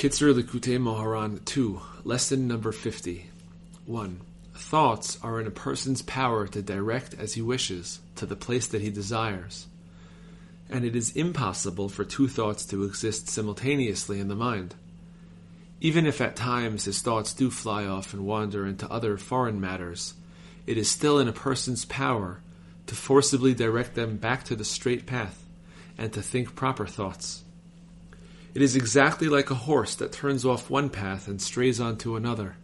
Kitzur Likutei Moharan 2, Lesson number 50. 1. Thoughts are in a person's power to direct as he wishes to the place that he desires. And it is impossible for two thoughts to exist simultaneously in the mind. Even if at times his thoughts do fly off and wander into other foreign matters, it is still in a person's power to forcibly direct them back to the straight path and to think proper thoughts. It is exactly like a horse that turns off one path and strays onto another.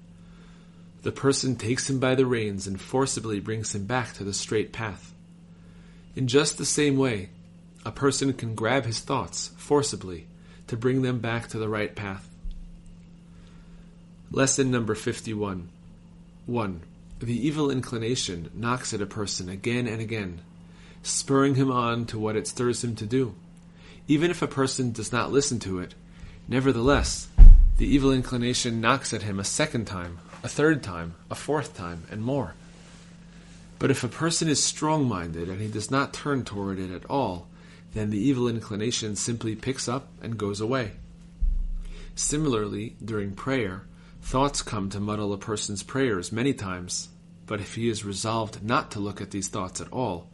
The person takes him by the reins and forcibly brings him back to the straight path. In just the same way, a person can grab his thoughts forcibly to bring them back to the right path. Lesson number 51 1. The evil inclination knocks at a person again and again, spurring him on to what it stirs him to do. Even if a person does not listen to it, nevertheless, the evil inclination knocks at him a second time, a third time, a fourth time, and more. But if a person is strong minded and he does not turn toward it at all, then the evil inclination simply picks up and goes away. Similarly, during prayer, thoughts come to muddle a person's prayers many times, but if he is resolved not to look at these thoughts at all,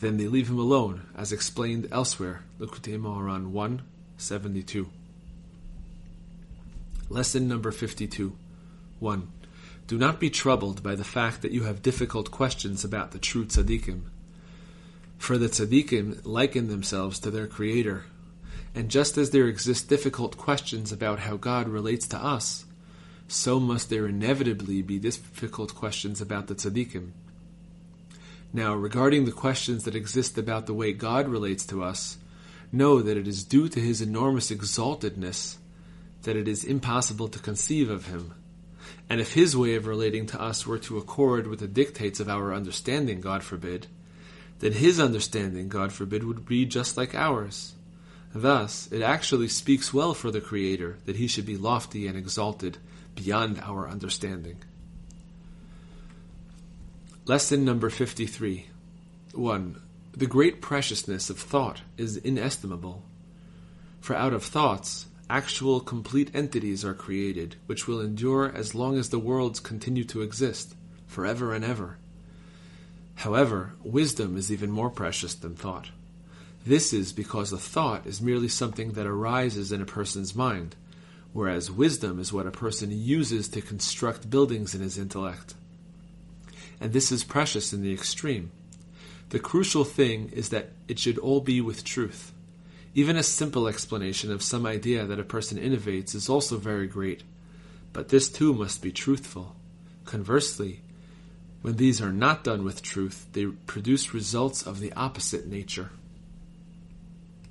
then they leave him alone, as explained elsewhere, Likutei Moharan 1, 72. Lesson number 52. 1. Do not be troubled by the fact that you have difficult questions about the true tzaddikim. For the tzaddikim liken themselves to their Creator, and just as there exist difficult questions about how God relates to us, so must there inevitably be difficult questions about the tzaddikim. Now, regarding the questions that exist about the way God relates to us, know that it is due to his enormous exaltedness that it is impossible to conceive of him. And if his way of relating to us were to accord with the dictates of our understanding, God forbid, then his understanding, God forbid, would be just like ours. Thus, it actually speaks well for the Creator that he should be lofty and exalted beyond our understanding. Lesson number 53 1. The great preciousness of thought is inestimable. For out of thoughts, actual complete entities are created, which will endure as long as the worlds continue to exist, forever and ever. However, wisdom is even more precious than thought. This is because a thought is merely something that arises in a person's mind, whereas wisdom is what a person uses to construct buildings in his intellect and this is precious in the extreme. The crucial thing is that it should all be with truth. Even a simple explanation of some idea that a person innovates is also very great, but this too must be truthful. Conversely, when these are not done with truth, they produce results of the opposite nature.